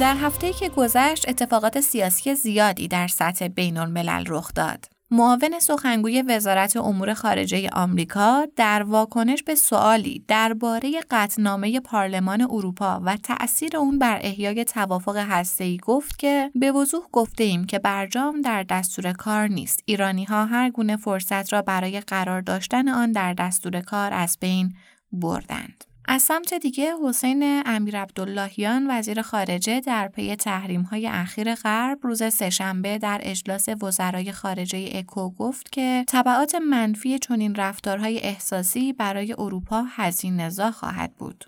در هفته که گذشت اتفاقات سیاسی زیادی در سطح بین الملل رخ داد. معاون سخنگوی وزارت امور خارجه آمریکا در واکنش به سوالی درباره قطعنامه پارلمان اروپا و تأثیر اون بر احیای توافق هسته‌ای گفت که به وضوح گفته ایم که برجام در دستور کار نیست. ایرانی ها هر گونه فرصت را برای قرار داشتن آن در دستور کار از بین بردند. از سمت دیگه حسین امیر عبداللهیان وزیر خارجه در پی تحریم های اخیر غرب روز سهشنبه در اجلاس وزرای خارجه اکو گفت که تبعات منفی چنین رفتارهای احساسی برای اروپا هزینه نزا خواهد بود.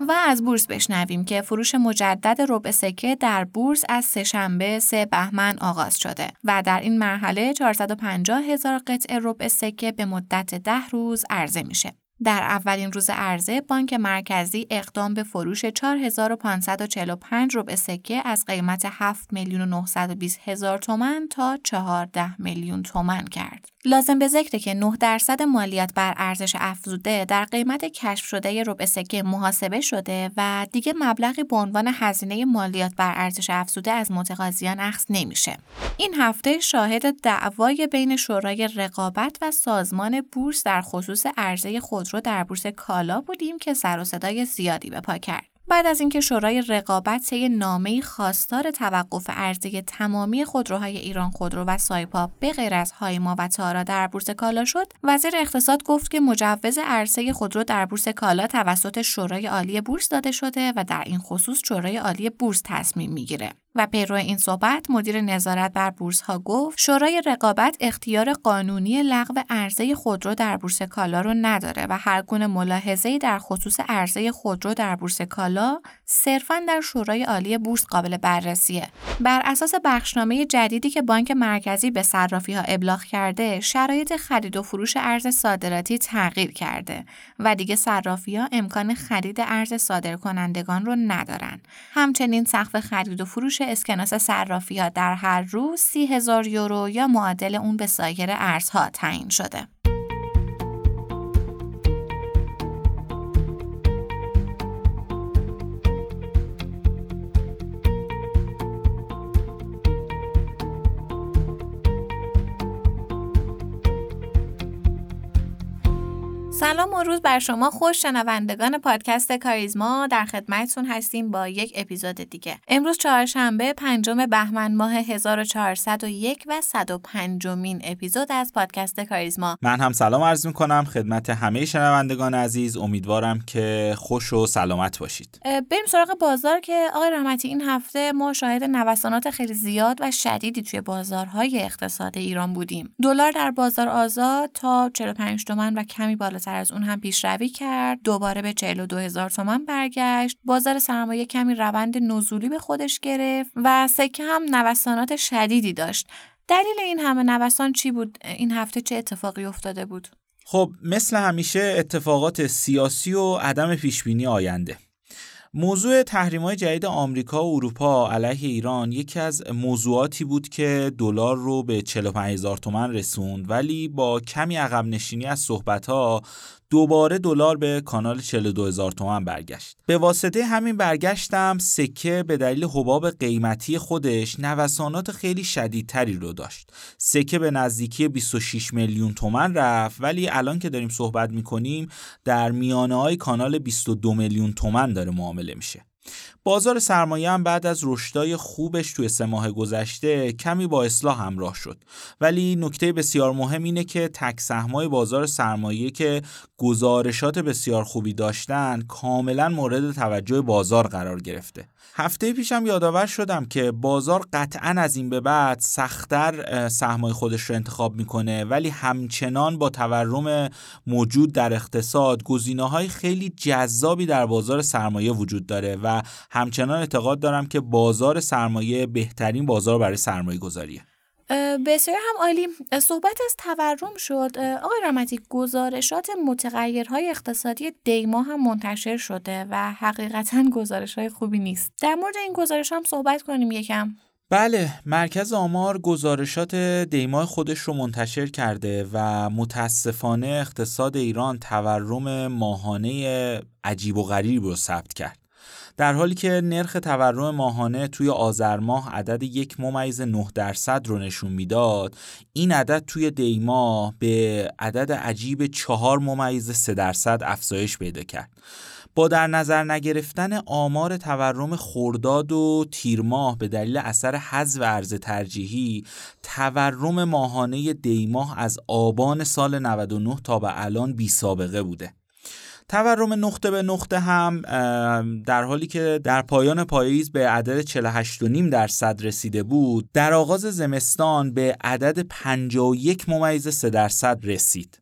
و از بورس بشنویم که فروش مجدد ربع سکه در بورس از سهشنبه سه بهمن آغاز شده و در این مرحله 450 هزار قطعه ربع سکه به مدت ده روز عرضه میشه. در اولین روز عرضه بانک مرکزی اقدام به فروش 4545 ربع سکه از قیمت 7 میلیون و 920 هزار تومن تا 14 میلیون تومن کرد. لازم به ذکره که 9 درصد مالیات بر ارزش افزوده در قیمت کشف شده ربع سکه محاسبه شده و دیگه مبلغی به عنوان هزینه مالیات بر ارزش افزوده از متقاضیان اخذ نمیشه. این هفته شاهد دعوای بین شورای رقابت و سازمان بورس در خصوص عرضه خودرو در بورس کالا بودیم که سر و صدای زیادی به پا کرد. بعد از اینکه شورای رقابت طی نامه خواستار توقف عرضه تمامی خودروهای ایران خودرو و سایپا به غیر از هایما و تارا در بورس کالا شد وزیر اقتصاد گفت که مجوز عرضه خودرو در بورس کالا توسط شورای عالی بورس داده شده و در این خصوص شورای عالی بورس تصمیم می‌گیره و پیرو این صحبت مدیر نظارت بر بورس ها گفت شورای رقابت اختیار قانونی لغو عرضه خودرو در بورس کالا رو نداره و هر گونه ملاحظه‌ای در خصوص عرضه خودرو در بورس کالا صرفا در شورای عالی بورس قابل بررسیه. بر اساس بخشنامه جدیدی که بانک مرکزی به صرافی ها ابلاغ کرده شرایط خرید و فروش ارز صادراتی تغییر کرده و دیگه صرافی ها امکان خرید ارز صادر کنندگان رو ندارن. همچنین سقف خرید و فروش اسکناس صرافی ها در هر روز سی یورو یا معادل اون به سایر ارزها تعیین شده. سلام و روز بر شما خوش. شنوندگان پادکست کاریزما در خدمتتون هستیم با یک اپیزود دیگه. امروز چهارشنبه پنجم بهمن ماه 1401 و 105 مین اپیزود از پادکست کاریزما. من هم سلام عرض می‌کنم. خدمت همه شنوندگان عزیز. امیدوارم که خوش و سلامت باشید. بریم سراغ بازار که آقای رحمتی این هفته ما شاهد نوسانات خیلی زیاد و شدیدی توی بازارهای اقتصاد ایران بودیم. دلار در بازار آزاد تا 45 تومن و کمی بالاتر از اون هم پیشروی کرد دوباره به 42 هزار تومن برگشت. بازار سرمایه کمی روند نزولی به خودش گرفت و سکه هم نوسانات شدیدی داشت. دلیل این همه نوسان چی بود؟ این هفته چه اتفاقی افتاده بود؟ خب مثل همیشه اتفاقات سیاسی و عدم پیشبینی آینده. موضوع تحریم های جدید آمریکا و اروپا علیه ایران یکی از موضوعاتی بود که دلار رو به 45 هزار تومن رسوند ولی با کمی عقب نشینی از صحبت ها دوباره دلار به کانال 42 هزار تومن برگشت. به واسطه همین برگشتم سکه به دلیل حباب قیمتی خودش نوسانات خیلی شدیدتری رو داشت. سکه به نزدیکی 26 میلیون تومن رفت ولی الان که داریم صحبت می‌کنیم در میانه های کانال 22 میلیون تومن داره معامله میشه. بازار سرمایه هم بعد از رشدای خوبش توی سه ماه گذشته کمی با اصلاح همراه شد. ولی نکته بسیار مهم اینه که تک سهمای بازار سرمایه که گزارشات بسیار خوبی داشتن کاملا مورد توجه بازار قرار گرفته. هفته پیشم یادآور شدم که بازار قطعا از این به بعد سختتر سهمای خودش رو انتخاب می‌کنه ولی همچنان با تورم موجود در اقتصاد گزینه های خیلی جذابی در بازار سرمایه وجود داره و همچنان اعتقاد دارم که بازار سرمایه بهترین بازار برای سرمایه گذاریه بسیار هم عالی. صحبت از تورم شد. آقای رحمتی گزارشات متغیرهای اقتصادی دیما هم منتشر شده و حقیقتا گزارش های خوبی نیست. در مورد این گزارش هم صحبت کنیم یکم. بله مرکز آمار گزارشات دیما خودش رو منتشر کرده و متاسفانه اقتصاد ایران تورم ماهانه عجیب و غریب رو ثبت کرد. در حالی که نرخ تورم ماهانه توی آذر ماه عدد یک ممیز 9 درصد رو نشون می‌داد این عدد توی دیما به عدد عجیب 4 ممیز 3 درصد افزایش پیدا کرد. با در نظر نگرفتن آمار تورم خورداد و تیر ماه به دلیل اثر حذف ارز ترجیحی تورم ماهانه دیماه از آبان سال 99 تا به الان بی سابقه بوده. تورم نقطه به نقطه هم در حالی که در پایان پاییز به عدد 48.5 درصد رسیده بود در آغاز زمستان به عدد 51 ممیز 3 درصد رسید.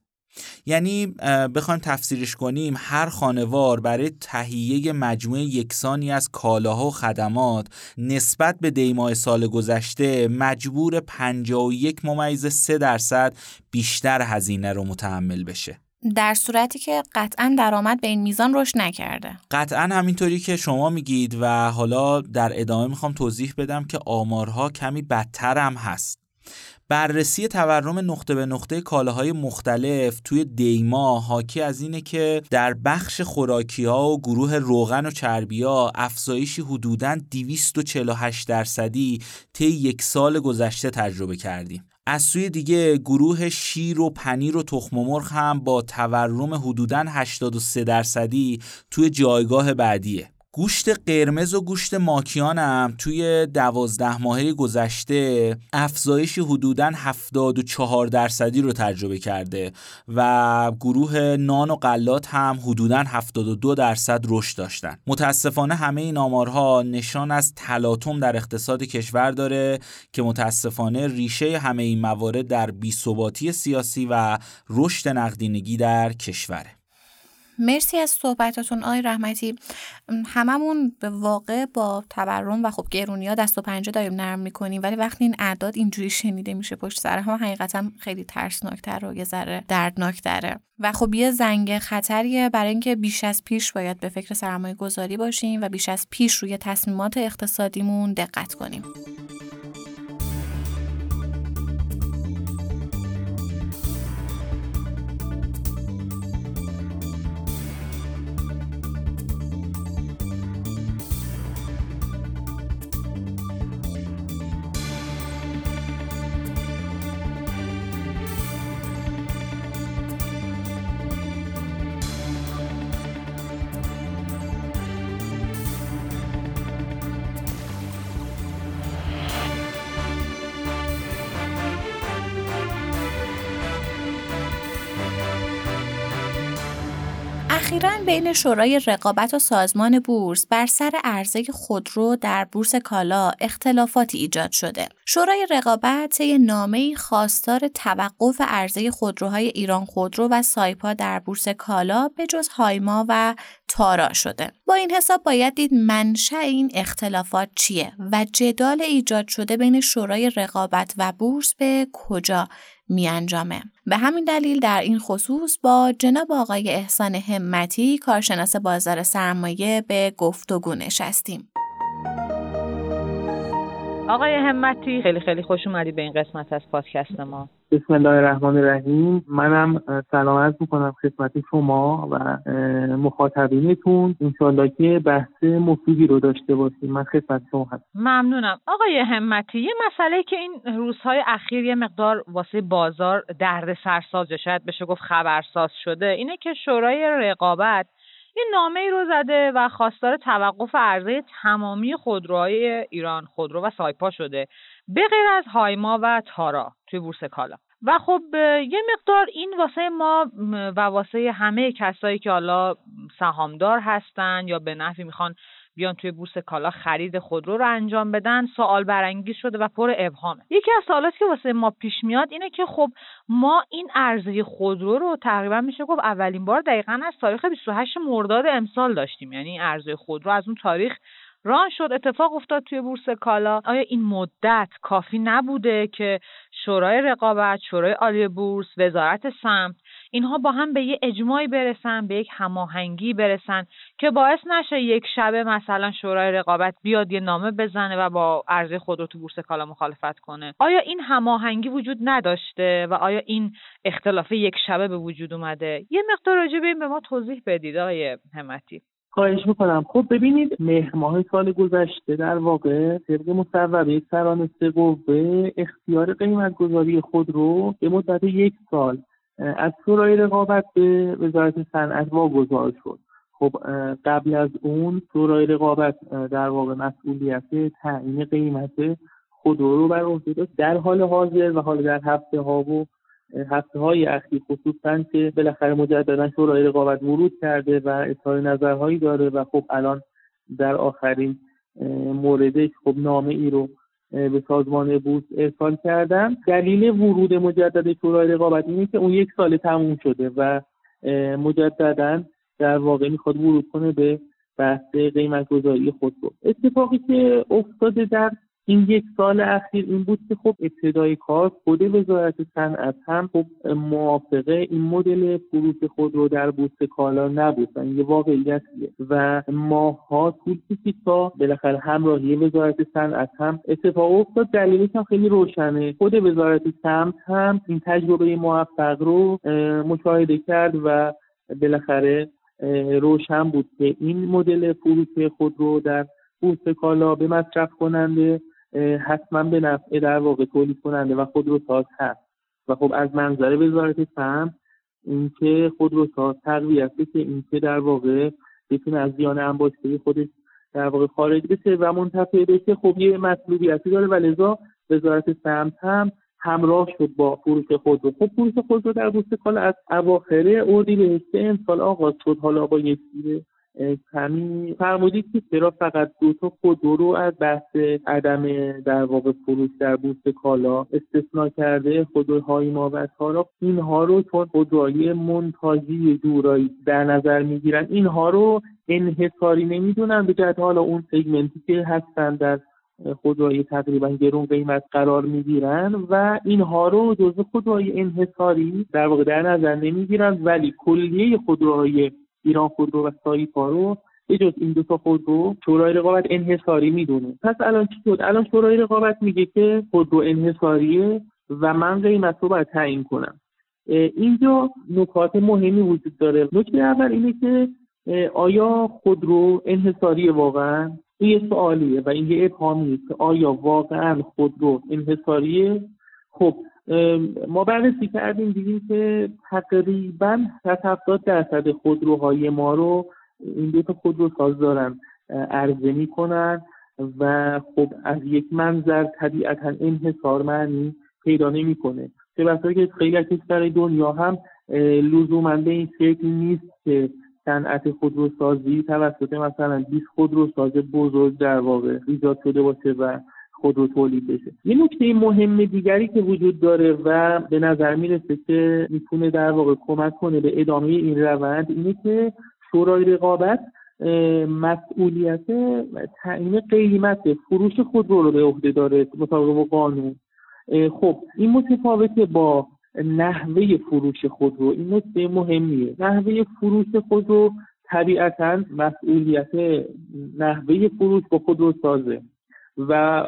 یعنی بخوایم تفسیرش کنیم هر خانوار برای تهیه مجموعه یکسانی از کالاها و خدمات نسبت به دیماه سال گذشته مجبور 51 ممیز 3 درصد بیشتر هزینه رو متحمل بشه. در صورتی که قطعا درآمد به این میزان رشد نکرده. قطعا همینطوری که شما میگید و حالا در ادامه می‌خوام توضیح بدم که آمارها کمی بدتر هم هست. بررسی تورم نقطه به نقطه کالاهای مختلف توی دیما حاکی از اینه که در بخش خوراکی ها و گروه روغن و چربی افزایشی حدوداً 248 درصدی طی یک سال گذشته تجربه کردیم. از سوی دیگه گروه شیر و پنیر و تخم مرغ هم با تورم حدوداً 83 درصدی توی جایگاه بعدیه. گوشت قرمز و گوشت ماکیان هم توی دوازده ماهه گذشته افزایش حدوداً 74 درصدی رو تجربه کرده و گروه نان و غلات هم حدوداً 72 درصد رشد داشتن. متاسفانه همه این آمارها نشان از تلاطم در اقتصاد کشور داره که متاسفانه ریشه همه این موارد در بیثباتی سیاسی و رشد نقدینگی در کشوره. مرسی از صحبتاتون آی رحمتی. هممون به واقع با تورم و خب گرونی ها دست و پنجه داریم نرم می‌کنیم ولی وقتی این اعداد اینجوری شنیده میشه پشت سر هم حقیقتا خیلی ترسناکتر و یه ذره دردناک داره و خب یه زنگ خطریه برای اینکه بیش از پیش باید به فکر سرمایه گذاری باشیم و بیش از پیش روی تصمیمات اقتصادیمون دقت کنیم. اخیرا بین شورای رقابت و سازمان بورس بر سر عرضه خودرو در بورس کالا اختلافاتی ایجاد شده. شورای رقابت طی نامه خواستار توقف عرضه خودروهای ایران خودرو و سایپا در بورس کالا به جز هایما و تارا شده. با این حساب باید دید منشأ این اختلافات چیه و جدال ایجاد شده بین شورای رقابت و بورس به کجا می انجامه. به همین دلیل در این خصوص با جناب آقای احسان همتی کارشناس بازار سرمایه به گفتگو نشستیم. آقای همتی خیلی خیلی خوش اومدی به این قسمت از پادکست ما. بسم الله الرحمن الرحیم. منم سلام عرض می‌کنم خدمت شما و مخاطبینتون. انشالله که بحث مفیدی رو داشته باشیم. من خدمت شما هستم. ممنونم. آقای همتی یه مسئله که این روزهای اخیر یه مقدار واسه بازار درد سرساز شاید بشه گفت خبرساز شده اینه که شورای رقابت یه نامه ای رو زده و خواستار توقف عرضه تمامی خودروهای ایران خودرو و سایپا شده به غیر از هایما و تارا توی بورس کالا. و خب یه مقدار این واسه ما و واسه همه کسایی که حالا سهامدار هستن یا به نحوی می‌خوان بیان توی بورس کالا خرید خودرو رو انجام بدن سوال برانگیز شده و پر ابهامه یکی از سوالاتی که واسه ما پیش میاد اینه که خب ما این عرضه خودرو رو تقریبا میشه گفت اولین بار دقیقا از تاریخ 28 مرداد امسال داشتیم. یعنی عرضه خودرو از اون تاریخ ران شد اتفاق افتاد توی بورس کالا. آیا این مدت کافی نبوده که شورای رقابت شورای عالی بورس وزارت سمت اینها با هم به یه اجماعی برسن به یک هماهنگی برسن که باعث نشه یک شبه مثلا شورای رقابت بیاد یه نامه بزنه و با عرضه خود رو تو بورس کالا مخالفت کنه. آیا این هماهنگی وجود نداشته و آیا این اختلاف یک شبه به وجود اومده؟ یه مقدار راجع به این به ما توضیح بدید آقای همتی. خواهش می‌کنم. خب ببینید مهر ماه سال گذشته در واقع طبق مصوبه سران سه قوه اختیار قیمت گذاری خود رو به مدت یک سال از شورای رقابت به وزارت صنعت واگذار شد. خب قبل از اون شورای رقابت در واقع مسئولیت تعیین قیمت خودرو رو بر عهده داشت. در حال حاضر و حال در هفته ها و هفته های اخیر خصوصا که بالاخره مجددا شورای رقابت ورود کرده و اظهار نظرهایی داره و خب الان در آخرین موردش خب نامه ای رو به سازمان بورس ارسال کردن دلیل ورود مجدد شورای رقابت اینه که اون یک سال تموم شده و مجددا در واقع می‌خواد ورود کنه به بحث قیمت گذاری خود رو اتفاقی که افتاده در این یک سال اخیر این بود که خب ابتدای کار خود وزارت صنعت هم خب موافقه این مدل فروش خود رو در بورس کالا نبود. این یه واقعیتیه. و ماها طول کشید تا بالاخره همراهی وزارت صنعت هم اتفاق افتاد. دلیلش هم خیلی روشنه. خود وزارت سمت هم این تجربه موفق رو مشاهده کرد و بالاخره روشن بود که این مدل فروش خود رو در بورس کالا به مصرف کننده حتما به نفع در واقع تولید کننده و خودروساز هست. و خب از منظر وزارت سم اینکه خودروساز تقویته که اینکه در واقع بتونه از زیان انباشته خودش در واقع خارج بشه و منتفع بشه خب یه مطلوبیتی داره. و لذا وزارت سمت هم همراه شد با فروش خودرو خب فروش خودرو در بورس کالا از اواخر اردیبهشت امسال آغاز شد. حالا با یک کمی فرمودید که چرا فقط دو تا خودرو رو از بحث عدم در واقع فروش در بورس کالا استثنا کرده خودروهای ما و تارا اینها رو چون خودروهای منتاجی جورایی در نظر می‌گیرن اینها رو انحصاری نمی‌دونن به جهت حالا اون سگمنتی که هستن در خودروهای تقریبا گرون قیمت قرار می‌گیرن و اینها رو جزء خودروهای انحصاری در واقع در نظر نمی‌گیرن ولی کلیه خودروهای ایران خودرو و سایپا رو به جز این دو تا خودرو شورای رقابت انحصاری می‌دونه. پس الان چی شد؟ الان شورای رقابت میگه که خودرو انحصاریه و من قیمت رو باید تعیین کنم. اینجا نکات مهمی وجود داره. نکته اول اینه که آیا خودرو انحصاری واقعا؟ این یه سوالیه و این یه ابهامیه که آیا واقعا خودرو انحصاریه؟ خب ما بررسی کردیم دیدیم که تقریبا 70 درصد خودروهای ما رو این دو تا خودرو ساز دارن عرضه می‌کنن و خب از یک منظر طبیعتا انحصار معنی پیدا نمی‌کنه. چه بسا که خیلی از کشورهای دنیا هم لزوما به این شکل نیست که صنعت خودروسازی توسط مثلا 20 خودروساز بزرگ در واقع ایجاد شده باشه و خودرو تولید بشه. یه نکته مهم دیگری که وجود داره و به نظر می‌رسه که می‌تونه در واقع کمک کنه به ادامه این روند اینه که شورای رقابت مسئولیت تعیین قیمت فروش خودرو رو به عهده داره مطابق با قانون. خب این متفاوته با نحوه فروش خودرو این نکته مهمیه. نحوه فروش خودرو طبیعتا مسئولیت نحوه فروش با خودرو سازه. و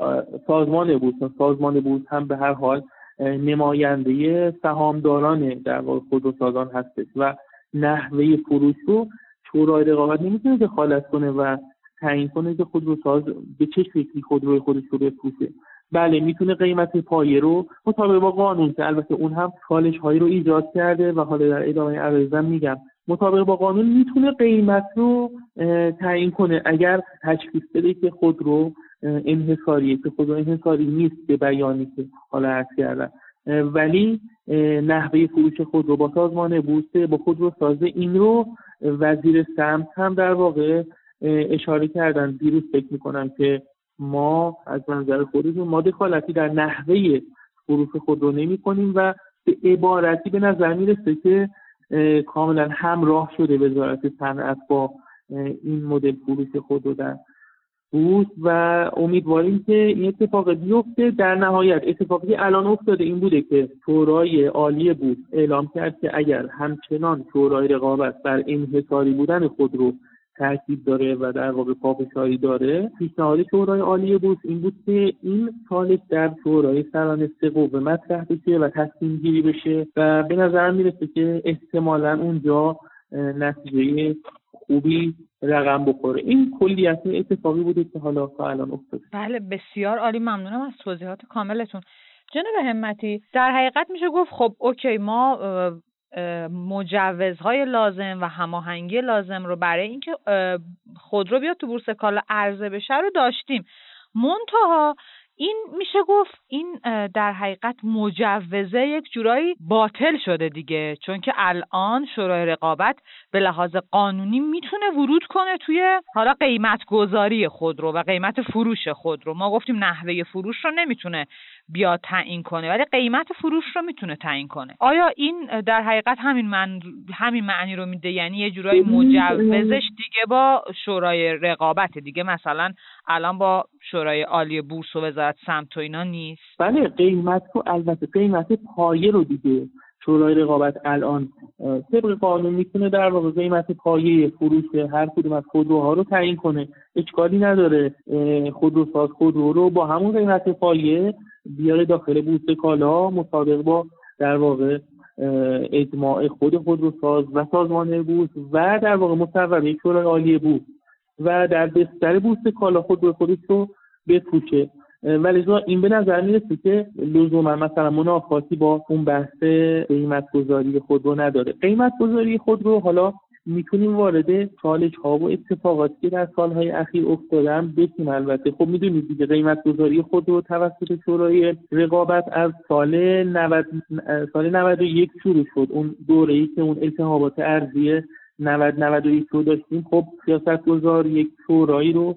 سازمان بورس سازمان بورس هم به هر حال نماینده سهامداران در واقع خودروسازان هستش و نحوه فروش رو شورای رقابت نمی‌تونه دخالت کنه و تعیین کنه که خودروساز به چه شکلی خودروی خودش رو بفروشه. بله می‌تونه قیمت پایه رو مطابق با قانون که البته اون هم چالش هایی رو ایجاد کرده و حالا در ادامه عرضم میگم مطابق با قانون می‌تونه قیمت رو تعیین کنه. اگر تشخیص بده که خودرو انحصاریه که خود انحصاری نیست به بیانی که حالا عرض کردم. ولی نحوه فروش خود رو با سازمان بورس با خود رو سازه این رو وزیر سمت هم در واقع اشاره کردن. دیروز فکر می‌کنم که ما از منظر خودمون ما دخالتی در نحوه فروش خود رو نمی کنیم و به عبارتی به نظر می‌رسه که کاملا همراه شده وزارت صنعت با این مدل فروش خود در بود و امیدواریم که این اتفاق بیفته. در نهایت اتفاقی الان افتاده این بوده که شورای عالی بود اعلام کرد که اگر همچنان شورای رقابت بر انحصاری بودن خود رو تاکید داره و در واقع پافشاری داره. پیشنهاد شورای عالی بود این بود که این چالش در شورای سران سه قوه مطرح بشه و تصمیم گیری بشه و به نظرم می‌رسه که احتمالا اونجا نتیجه خوبی رقم بخوره. این کلیت اتفاقی بوده که حالا تا الان افتاده. بله بسیار عالی. ممنونم از توضیحات کاملتون. جناب همتی در حقیقت میشه گفت خب اوکی ما مجوزهای لازم و هماهنگی لازم رو برای اینکه خودرو بیاد تو بورس کالا عرضه بشه رو داشتیم. منتها این میشه گفت این در حقیقت مجوزه یک جورایی باطل شده دیگه. چون که الان شورای رقابت به لحاظ قانونی می‌تونه ورود کنه توی حالا قیمت گذاری خودرو و قیمت فروش خودرو ما گفتیم نحوه فروش رو نمی‌تونه بیا تعیین کنه ولی قیمت فروش رو می‌تونه تعیین کنه. آیا این در حقیقت همین من همین معنی رو میده؟ یعنی یه جورایی مجوزش دیگه با شورای رقابت دیگه. مثلا الان با شورای عالی بورس و وزارت سمت و اینا نیست. بله قیمت رو البته قیمت پایه رو دیگه شورای رقابت الان طبق قانون می‌تونه در واقع قیمت پایه فروش هر کدوم از خودروها رو تعیین کنه. اشکالی نداره خودروساز خودرو رو با همون قیمت پایه بیاره داخل بورس کالا مطابق با در واقع اجماع خود خودروساز و سازمان بورس و در واقع مصوبه شورای عالی بورس و در بستر بورس کالا خود به خودش رو بفروشه. ولی این به نظر می‌رسه که لزوما مثلا منافاتی با اون بحث قیمت گذاری خود رو نداره. قیمت گذاری خود رو حالا می‌تونیم وارد چالش ها و اتفاقاتی که در سالهای اخیر افتادن بشیم البته. خب می‌دونید دیگه قیمت گذاری خود رو توسط شورای رقابت از سال 90 سال 91 شروع شد. اون دوره ای که اون التهابات ارزی 90 91 رو داشتیم. خب سیاست گذار یک شورایی رو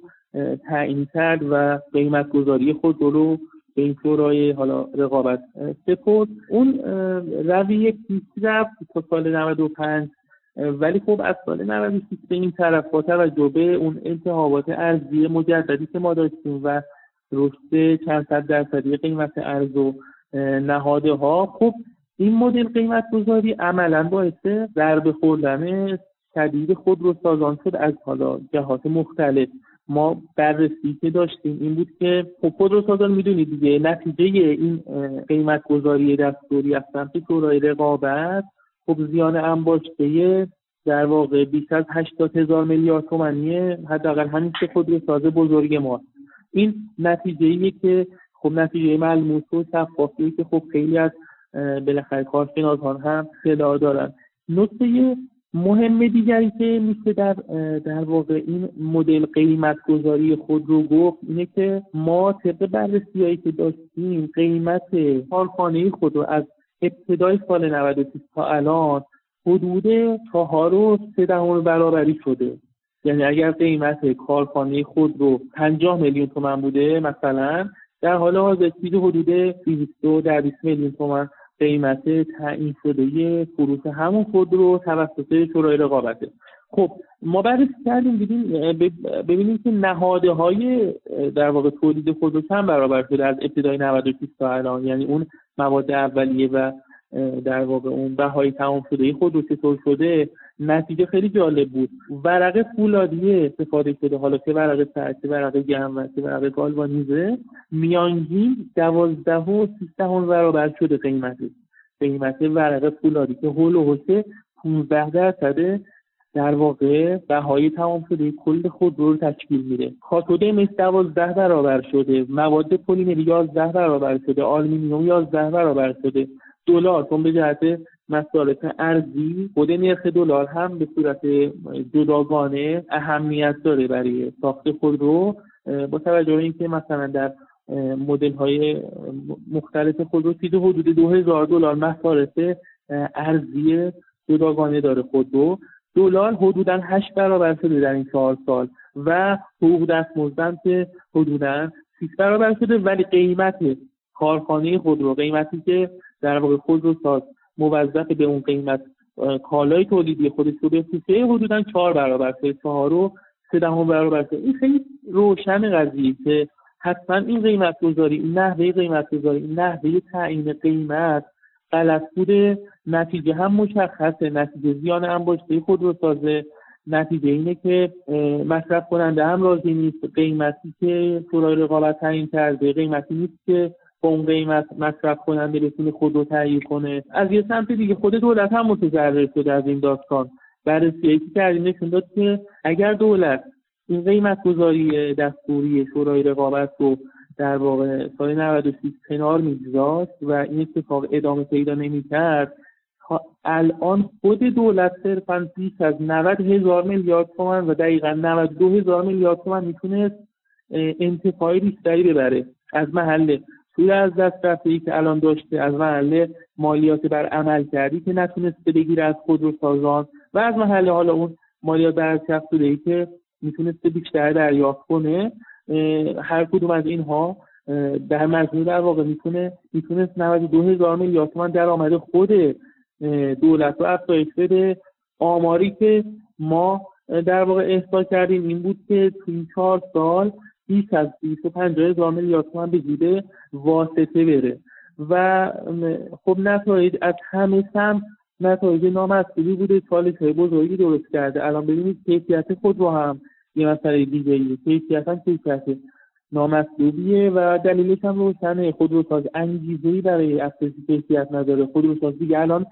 تعیین کرد و قیمت گذاری خود رو به این شورای حالا رقابت سپرد. اون رویه پیش رفت تا سال 95 ولی خب از سال 96 به این طرف با توجه به اون التهابات ارزی مجددی که ما داشتیم و رشد چند صد درصدی قیمت ارز و نهاده ها خب این مدل قیمت گذاری عملا باعث ضربه خوردن شدید خود رو سازان شد از حالا جهات مختلف. ما بررسی که داشتیم این بود که خب خود سازان می‌دونید دیگه نتیجه این قیمت گذاری دستوری از سمت شورای رقابت خب زیان انباشته در واقع بیش از 80 هزار میلیارد تومانی حداقل همین که ساز بزرگ ما این نتیجه که خب نتیجه ملموس و شفافی که خب خیلی از بالاخره کارشناسان هم صدا دارن. نکته مهم دیگری که میشه در در واقع این مدل قیمت گذاری خود رو گفت اینه که ما طبق بررسی هایی که داشتیم قیمت کارخانه خود رو از ابتدای سال 96 تا الان حدود چهار و سه دهم برابری شده. یعنی اگر قیمت کارخانه خود رو 50 میلیون تومن بوده مثلا در حال حاضر چیز حدود 220 میلیون تومن قیمت تعیین شده فروش همون خودرو توسط شورای رقابته. خب ما بررسی کردیم دیدیم ببینیم که نهاده های در واقع تولید خودرو چند برابر شده از ابتدای 96 تا الان. یعنی اون مواد اولیه و در واقع اون بهای تمام شده خودرو چطور شده؟ نتیجه خیلی جالب بود. ورق فولادی استفاده شده حالا چه ورق سرد چه ورق گرم و چه ورق گالوانیزه. میانگین دوازده و سیزده برابر شده قیمتش قیمت ورق فولادی که حول و حوش 15 درصد در واقع بهای تمام شده کل خودرو تشکیل میده. کاتد مس دوازده برابر شده مواد پلیمری یازده برابر شده آلومینیوم یازده برابر شده. دلار چون به جهت مصارف ارزی خود نرخ دلار هم به صورت جداگانه اهمیت داره برای ساخت خود رو با توجه به اینکه مثلا در مدل های مختلف خودرو چیز حدود دو هزار دلار مصارف ارزی جداگانه داره خودرو دلار حدودا هشت برابر شده در این چهار سال و حقوق دستمزدم که حدودا 6 برابر شده ولی قیمت کارخانه خودرو قیمتی که در واقع خودرو ساز موظف به اون قیمت کالای تولیدی خودش رو بفروشه. حدودا چهار برابر شده چهار و سه دهم برابر شد این خیلی روشن قضیه که حتما این قیمت گذاری این نحوه قیمت گذاری این نحوه تعیین قیمت غلط بوده. نتیجه هم مشخصه نتیجه زیان انباشته سازه نتیجه اینه که مصرف کننده هم راضی نیست. قیمتی که شورای رقابت تعیین کرده قیمتی نیست که با اون قیمت مصرف کننده بتونه خود رو تهیه کنه. از یه سمت دیگه خود دولت هم متضرر شده از این داستان. بررسی که کردیم نشون داد که اگر دولت این قیمت گذاری دستوری شورای رقابت رو در واقع سال 96 کنار میگذاشت و این اتفاق ادامه پیدا نمی‌کرد الان خود دولت صرفا بیش از 90 هزار میلیارد تومن و دقیقا 92 هزار میلیارد تومن می‌تونست انتفاعی بیشتری ببره از محله توی از دست رفته که الان داشته از محله مالیات بر عمل کردی که نتونسته بگیره از سازان. و از محله حالا اون مالیات بر ای که می‌تونسته بیشتر دریافت کنه هر کدوم از اینها در مجموع در واقع می‌تونه می‌تونست 92 هزار میلیارد تومن درآمد خود دولت رو افزایش بده. آماری که ما در واقع احسا کردیم این بود که تو این چهار سال بیش از 250 هزار میلیارد تومن به جیب واسطه بره. و خب نتایج از همه سم نتایج نامطلوبی بوده. چالش های بزرگی درست کرده. الان ببینید کیفیت خود رو هم یه مسئله دیگه کیفیت هم کیفیت نامطلوبیه و دلیلش هم روشنه. خودروساز انگیزه برای افزایش کیفیت نداره. خودروساز دیگه الان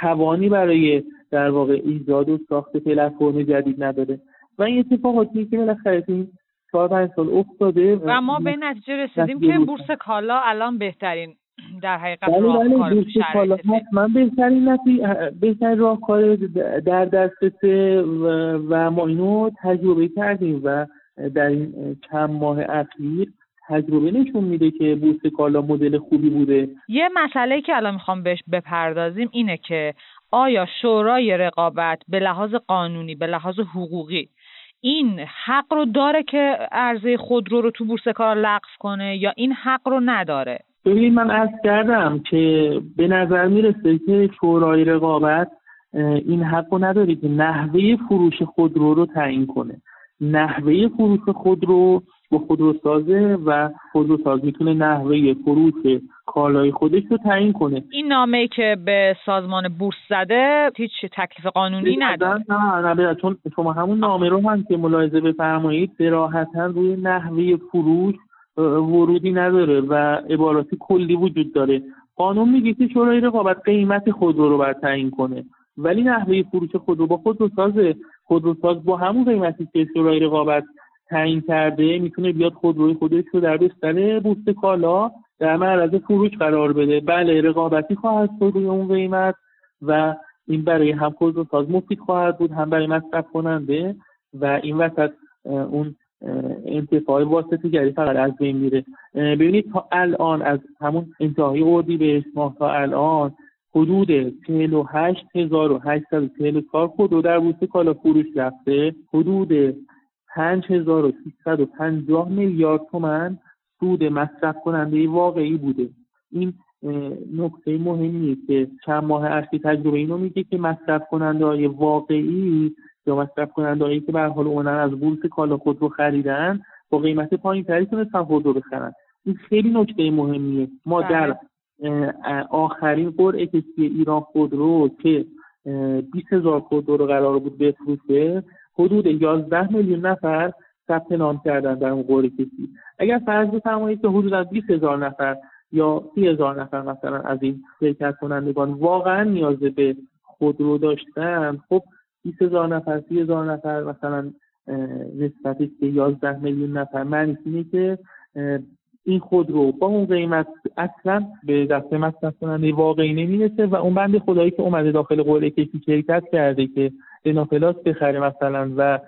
توانی برای در واقع ایجاد و ساخت پلتفرم جدید نداره. و این اتفاقاتی که بالاخره این چهار پنج سال افتاده و ما به نتیجه رسیدیم که بورس کالا الان بهترین در حقیقت بله راهکار بله کالا. حتما بهترین بهترین راهکار در دسترس و ما اینو تجربه کردیم و در این چند ماه اخیر تجربه نشون میده که بورس کالا مدل خوبی بوده. یه مسئله که الان می‌خوام بهش بپردازیم اینه که آیا شورای رقابت به لحاظ قانونی به لحاظ حقوقی این حق رو داره که عرضه خودرو رو تو بورس کالا لغو کنه یا این حق رو نداره؟ ببینید من عرض کردم که به نظر می‌رسه که شورای رقابت این حق رو نداره که نحوه فروش خودرو رو تعیین کنه. نحوه فروش خودرو با خودروسازه و خودروساز می‌تونه نحوه فروش کالای خودش رو تعیین کنه. این نامه ای که به سازمان بورس زده هیچ تکلیف قانونی نداره. نه نه چون شما همون نامه رو هم که ملاحظه بفرمایید براحتا روی نحوه فروش ورودی نداره و عباراتی کلی وجود داره. قانون میگه که شورای رقابت قیمت خودرو رو باید تعیین کنه. ولی نحوه فروش خودرو با خودروساز خودروساز با همون قیمتی که شورای رقابت تعیین کرده می‌تونه بیاد خودروی خودش رو در بستر بوست کالا در معرض فروش قرار بده. بله رقابتی خواهد شد روی اون قیمت و این برای هم خودروساز مفید خواهد بود هم برای مصرف کننده و این وسط اون انتفاع واسطه گری فقط از بین میره. ببینید تا الان از همون انتهای به ماه تا الان حدود 48844 خودرو در بورس کالا فروش رفته. حدود 5350 میلیارد تومن سود مصرف کننده واقعی بوده. این نکته مهمیه که چند ماه اخیر تجربه اینو میگه که مصرف کننده های واقعی یا مصرف کننده هایی که به حال اومدن از بورس کالا خود رو خریدن با قیمت پایین تری تونستن خود رو بخرن. این خیلی نکته مهمیه. ما در بله. آخرین قرعه کشی ایران خودرو که 20 هزار خودرو رو قرار بود بفروشه حدود 11 میلیون نفر ثبت نام کردن در اون قرعه کشی اگر فرض بفرمایید که حدود از 20 هزار نفر یا 30 هزار نفر مثلا از این شرکت کنندگان واقعا نیاز به خودرو داشتن خب 20 هزار نفر 30 هزار نفر مثلا نسبتی که 11 میلیون نفر. معنی اینه که این خودرو با اون قیمت اصلا به دست مصرف کننده واقعی نمی‌رسه و اون بند خدایی که اومده داخل قرعه کشی شرکت کرده که بناپلاس بخره مثلا و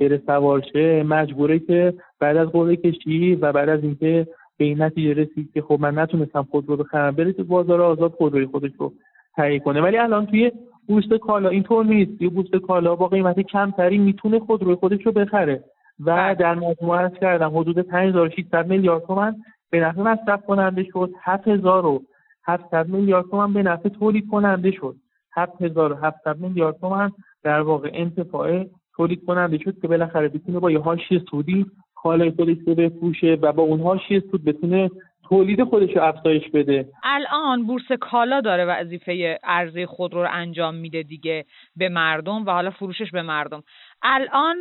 بره سوارشه مجبوره که بعد از قرعه کشی و بعد از اینکه به این نتیجه رسید که خب من نتونستم خودرو بخرم بره تو بازار آزاد خودروی خودش رو تهیه کنه. ولی الان توی بورس کالا اینطور نیست. یه بورس کالا با قیمت کمتری می‌تونه خودروی خودش رو بخره. و بله. در مجموعه کردم حدود 5600 میلیارد تومن به نفع مصرف کننده شد. 7700 میلیارد تومن به نفع تولید کننده شد. 7700 میلیارد تومن در واقع انتفاع تولید کننده شد که بالاخره بتونه با یه حاشیه سودی کالای خودش رو بفروشه و با اون حاشیه سود بتونه تولید خودش رو افزایش بده. الان بورس کالا داره وظیفه عرضه خودرو رو انجام میده دیگه به مردم و حالا فروشش به مردم. الان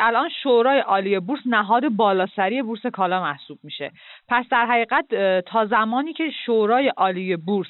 الان شورای عالی بورس نهاد بالاسری بورس کالا محسوب میشه. پس در حقیقت تا زمانی که شورای عالی بورس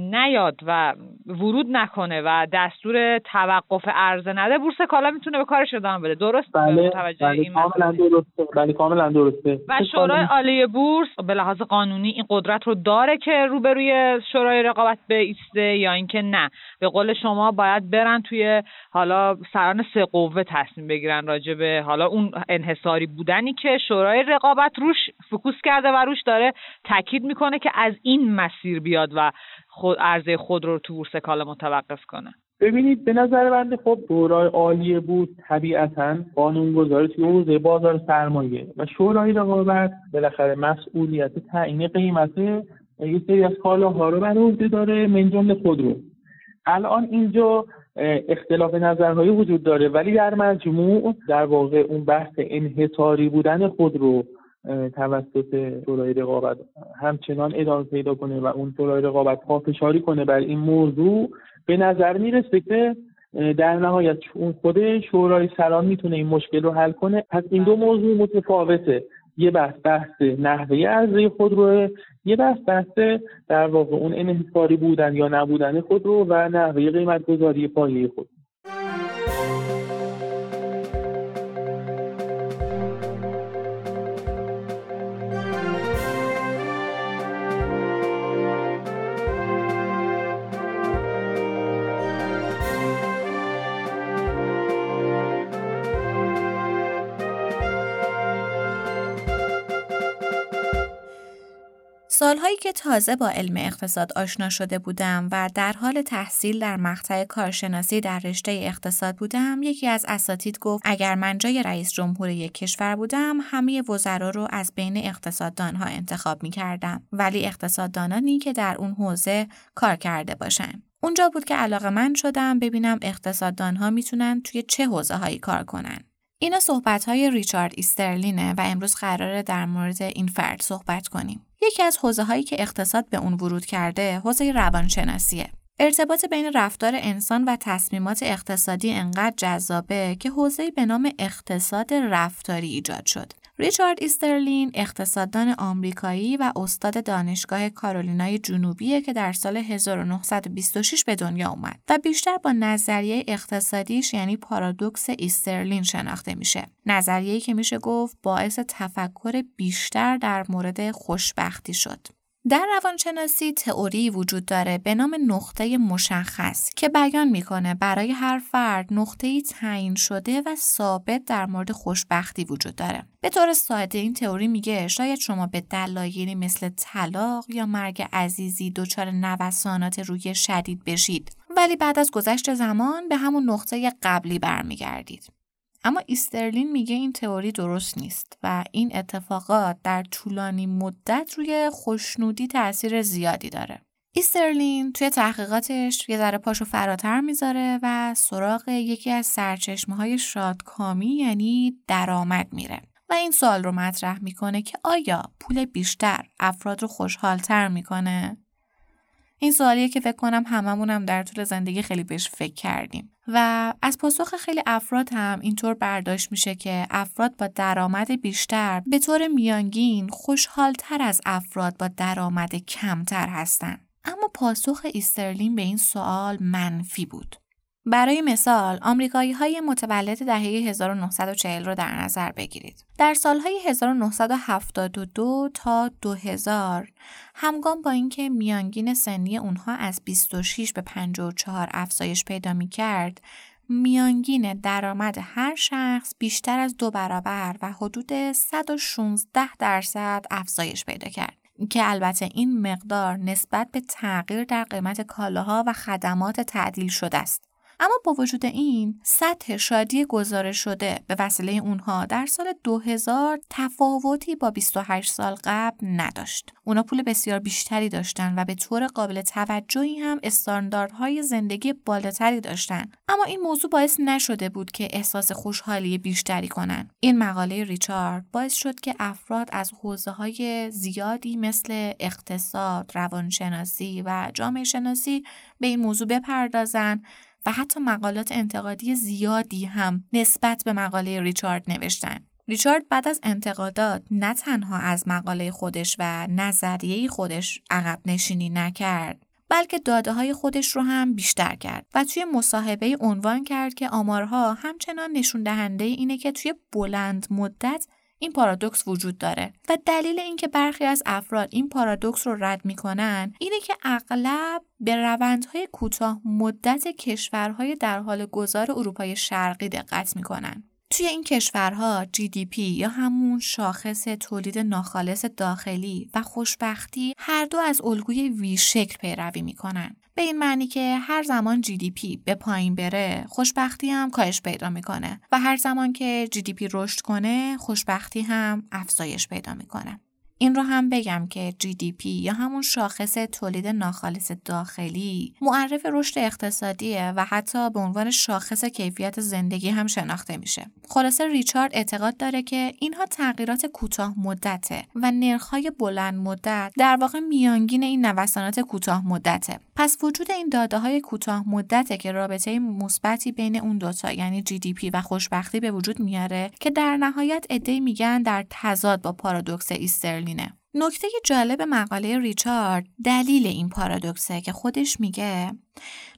نیاد و ورود نکنه و دستور توقف عرضه نده بورس کالا می‌تونه به کارش ادامه بده. درست؟ بله بله کاملا درسته. بله کاملا درسته. و شورای عالی بورس به لحاظ قانونی این قدرت رو داره که روبروی شورای رقابت ایسته یا اینکه نه. به قول شما باید برن توی حالا سران سه قوه تصمیم بگیرن راجع به حالا اون انحصاری بودنی که شورای رقابت روش فکوس کرده و روش داره تاکید می‌کنه که از این مسیر بیاد و خود عرضه خود رو تو بورس کالا متوقف کنه. ببینید به نظر بنده خب شورای عالی بود. طبیعتا قانونگذاری توی حوزه بازار سرمایه. و شورای رقابت بالاخره مسئولیت تعیین قیمت یه سری از کالاها رو بر عهده داره من جمله خودرو الان اینجا اختلاف نظرهایی وجود داره. ولی در مجموع در واقع اون بحث انحصاری بودن خودرو توسط شورای رقابت همچنان ادامه پیدا کنه و اون شورای رقابت پافشاری کنه بر این موضوع به نظر می‌رسه که در نهایت اون خود شورای سران می‌تونه این مشکل رو حل کنه. پس این دو موضوع متفاوته. یه بحث بحث نحوه ارزه خود رو یه بحث بحث در واقع اون انحصاری بودن یا نبودن خود رو و نحوه قیمت گذاری پایه خود. که تازه با علم اقتصاد آشنا شده بودم و در حال تحصیل در مقطع کارشناسی در رشته اقتصاد بودم یکی از اساتید گفت اگر من جای رئیس جمهور یک کشور بودم همه وزرا رو از بین اقتصاددانها انتخاب می کردم ولی اقتصاددانانی که در اون حوزه کار کرده باشن. اونجا بود که علاقه من شدم ببینم اقتصاددانها می‌تونن توی چه حوزه هایی کار کنن. اینا صحبت های ریچارد ایسترلینه و امروز قراره در مورد این فرد صحبت کنیم. یکی از حوزه هایی که اقتصاد به اون ورود کرده حوزه روانشناسیه. ارتباط بین رفتار انسان و تصمیمات اقتصادی انقدر جذابه که حوزه به نام اقتصاد رفتاری ایجاد شد. ریچارد ایسترلین اقتصاددان آمریکایی و استاد دانشگاه کارولینای جنوبیه که در سال 1926 به دنیا اومد و بیشتر با نظریه اقتصادیش یعنی پارادوکس ایسترلین شناخته میشه. نظریه‌ای که میشه گفت باعث تفکر بیشتر در مورد خوشبختی شد. در روانشناسی تئوری وجود داره به نام نقطه مشخص که بیان می‌کنه برای هر فرد نقطه تعیین شده و ثابت در مورد خوشبختی وجود داره. به طور ساده این تئوری میگه شاید شما به دلایلی مثل طلاق یا مرگ عزیزی دچار نوسانات روی شدید بشید ولی بعد از گذشت زمان به همون نقطه قبلی برمیگردید. اما ایسترلین میگه این تئوری درست نیست و این اتفاقات در طولانی مدت روی خوشنودی تاثیر زیادی داره. ایسترلین توی تحقیقاتش یه ذره پاشو فراتر می‌ذاره و سراغ یکی از سرچشمه های شادکامی یعنی درآمد میره و این سوال رو مطرح می‌کنه که آیا پول بیشتر افراد رو خوشحالتر می‌کنه؟ این سوالیه که فکر کنم هممونم در طول زندگی خیلی بهش فکر کردیم و از پاسخ خیلی افراد هم اینطور برداشت میشه که افراد با درآمد بیشتر به طور میانگین خوشحالتر از افراد با درآمد کمتر هستند. اما پاسخ ایسترلین به این سوال منفی بود. برای مثال آمریکایی های متولد دهه 1940 رو در نظر بگیرید. در سالهای 1972 تا 2000 همگام با اینکه میانگین سنی اونها از 26 به 54 افزایش پیدا می کرد، میانگین درآمد هر شخص بیشتر از دو برابر و حدود 116 درصد افزایش پیدا کرد. که البته این مقدار نسبت به تغییر در قیمت کالاها و خدمات تعدیل شده است. اما با وجود این سطح شادی گزارش شده به وسیله اونها در سال 2000 تفاوتی با 28 سال قبل نداشت. اونا پول بسیار بیشتری داشتن و به طور قابل توجهی هم استانداردهای زندگی بالاتری داشتن. اما این موضوع باعث نشده بود که احساس خوشحالی بیشتری کنن. این مقاله ریچارد باعث شد که افراد از حوزه های زیادی مثل اقتصاد، روانشناسی و جامعه شناسی به این موضوع بپردازن و حتی مقالات انتقادی زیادی هم نسبت به مقاله ریچارد نوشتن. ریچارد بعد از انتقادات نه تنها از مقاله خودش و نظریه خودش عقب نشینی نکرد بلکه داده های خودش رو هم بیشتر کرد و توی مصاحبه عنوان کرد که آمارها همچنان نشون دهنده اینه که توی بلند مدت این پارادوکس وجود داره و دلیل اینکه برخی از افراد این پارادوکس رو رد می‌کنن اینه که اغلب به روندهای کوتاه مدت کشورهای در حال گذار اروپای شرقی دقت می‌کنن توی این کشورها GDP یا همون شاخص تولید ناخالص داخلی و خوشبختی هر دو از الگوی وی شکل پیروی می‌کنن. به این معنی که هر زمان GDP به پایین بره خوشبختی هم کاهش پیدا می‌کنه و هر زمان که GDP رشد کنه خوشبختی هم افزایش پیدا می‌کنه. این رو هم بگم که GDP یا همون شاخص تولید ناخالص داخلی معرف رشد اقتصادیه و حتی به عنوان شاخص کیفیت زندگی هم شناخته میشه. خلاصه ریچارد اعتقاد داره که اینها تغییرات کوتاه مدته و نرخ‌های بلند مدت در واقع میانگین این نوسانات کوتاه مدته. پس وجود این داده های کوتاه مدته که رابطه مثبتی بین اون دوتا یعنی GDP و خوشبختی به وجود میاره که در نهایت عده میگن در تضاد با پارادوکس ایسترلینه. نکته جالب مقاله ریچارد دلیل این پارادوکسه که خودش میگه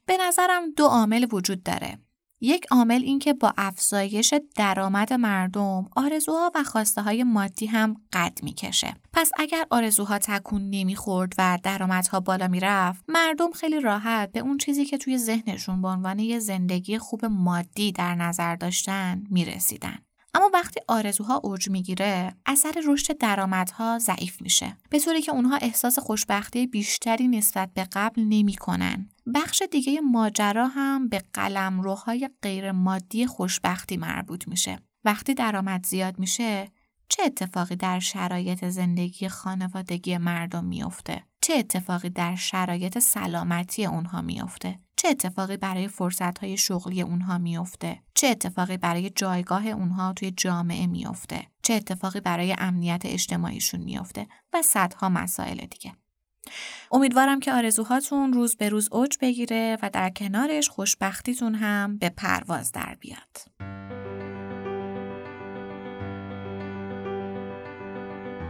به نظرم دو عامل وجود داره. یک عامل این که با افزایش درآمد مردم آرزوها و خواسته های مادی هم قد می‌کشه. پس اگر آرزوها تکون نمی‌خورد و درآمدها بالا می‌رفت، مردم خیلی راحت به اون چیزی که توی ذهنشون به عنوان یه زندگی خوب مادی در نظر داشتن می‌رسیدن. اما وقتی آرزوها اوج می‌گیره اثر رشد درآمدها ضعیف میشه. به طوری که اونها احساس خوشبختی بیشتری نسبت به قبل نمی‌کنن. بخش دیگه ماجرا هم به قلمروهای غیر مادی خوشبختی مربوط میشه. وقتی درآمد زیاد میشه چه اتفاقی در شرایط زندگی خانوادگی مردم میافته؟ چه اتفاقی در شرایط سلامتی اونها میافته؟ چه اتفاقی برای فرصتهای شغلی اونها میافته؟ چه اتفاقی برای جایگاه اونها توی جامعه میافته؟ چه اتفاقی برای امنیت اجتماعیشون میافته؟ و صدها مسائل دیگه. امیدوارم که آرزوهاتون روز به روز اوج بگیره و در کنارش خوشبختیتون هم به پرواز در بیاد.